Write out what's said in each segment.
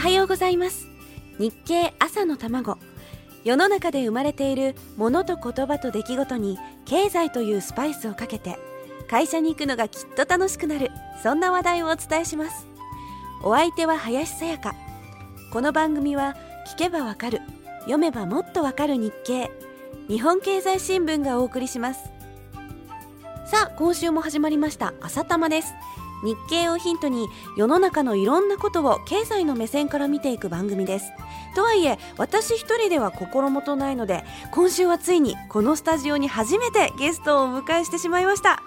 はようございます。日経朝の卵。世の中で生まれているものと言葉と出来事に経済というスパイスをかけて会社に行くのがきっと楽しくなる。そんな話題をお伝えします。お相手は林さやか。この番組は聞けばわかる。読めばもっとわかる日経。日本経済新聞がお送りします。さあ今週も始まりました。朝玉です。日経をヒントに世の中のいろんなことを経済の目線から見ていく番組です。とはいえ私一人では心もとないので今週はついにこのスタジオに初めてゲストをお迎えしてしまいました。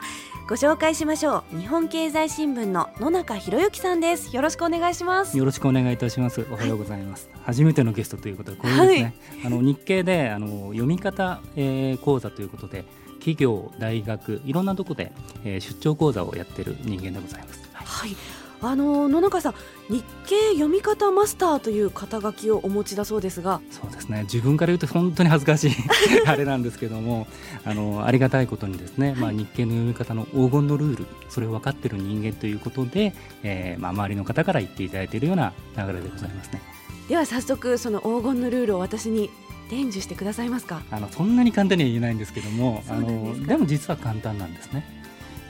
ご紹介しましょう。日本経済新聞の野中博之さんです。よろしくお願いします。よろしくお願いいたします。おはようございます、はい、初めてのゲストということでこれですね、はい、あの日経であの読み方、えー、講座ということで企業大学いろんなとこで、えー、出張講座をやってる人間でございます。はい、はい。あの野中さん日経読み方マスターという肩書きをお持ちだそうですが。そうですね。自分から言うと本当に恥ずかしい あれなんですけどもあのありがたいことにですね、はい、まあ、日経の読み方の黄金のルールそれを分かっている人間ということで、えーまあ、周りの方から言っていただいているような流れでございますね。では早速その黄金のルールを私に伝授してくださいますか？あのそんなに簡単には言えないんですけどもあのでも実は簡単なんですね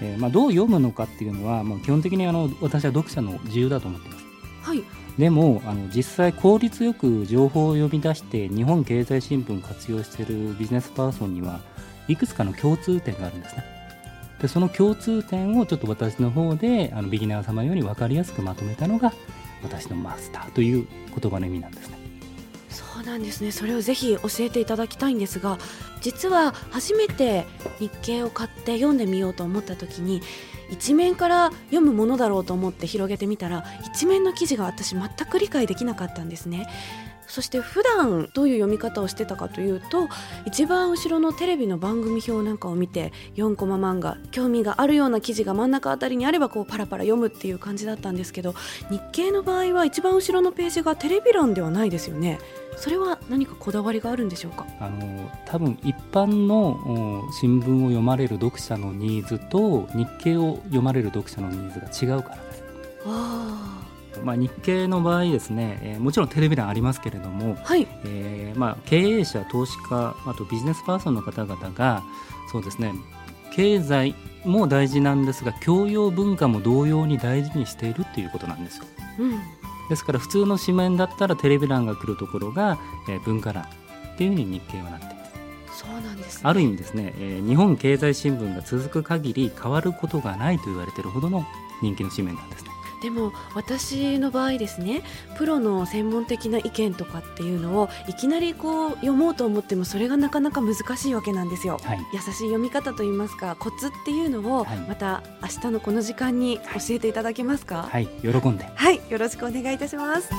えーまあ、どう読むのかっていうのはもう基本的にあの私は読者の自由だと思ってます。はい、でもあの実際効率よく情報を読み出して日本経済新聞活用しているビジネスパーソンにはいくつかの共通点があるんですね。でその共通点をちょっと私の方であのビギナー様ように分かりやすくまとめたのが私のマスターという言葉の意味なんですね。そうなんですね。それをぜひ教えていただきたいんですが実は初めて日経を買って読んでみようと思った時に一面から読むものだろうと思って広げてみたら一面の記事が私全く理解できなかったんですね。そして普段どういう読み方をしてたかというと一番後ろのテレビの番組表なんかを見て4コマ漫画興味があるような記事が真ん中あたりにあればこうパラパラ読むっていう感じだったんですけど日経の場合は一番後ろのページがテレビ欄ではないですよね。それは何かこだわりがあるんでしょうか？あの多分一般の新聞を読まれる読者のニーズと日経を読まれる読者のニーズが違うからです。あまあ、日経の場合ですね、えー、もちろんテレビ欄ありますけれども、はいえーまあ、経営者投資家あとビジネスパーソンの方々がそうですね経済も大事なんですが教養文化も同様に大事にしているということなんですよ。うん、ですから普通の紙面だったらテレビ欄が来るところが、えー、文化欄っていうふうに日経はなっています。そうなんです、ね、ある意味ですね、えー、日本経済新聞が続く限り変わることがないと言われているほどの人気の紙面なんですね。でも私の場合ですねプロの専門的な意見とかっていうのをいきなりこう読もうと思ってもそれがなかなか難しいわけなんですよ、はい、優しい読み方といいますかコツっていうのをまた明日のこの時間に教えていただけますか？はい、はい、喜んで。はい。よろしくお願いいたします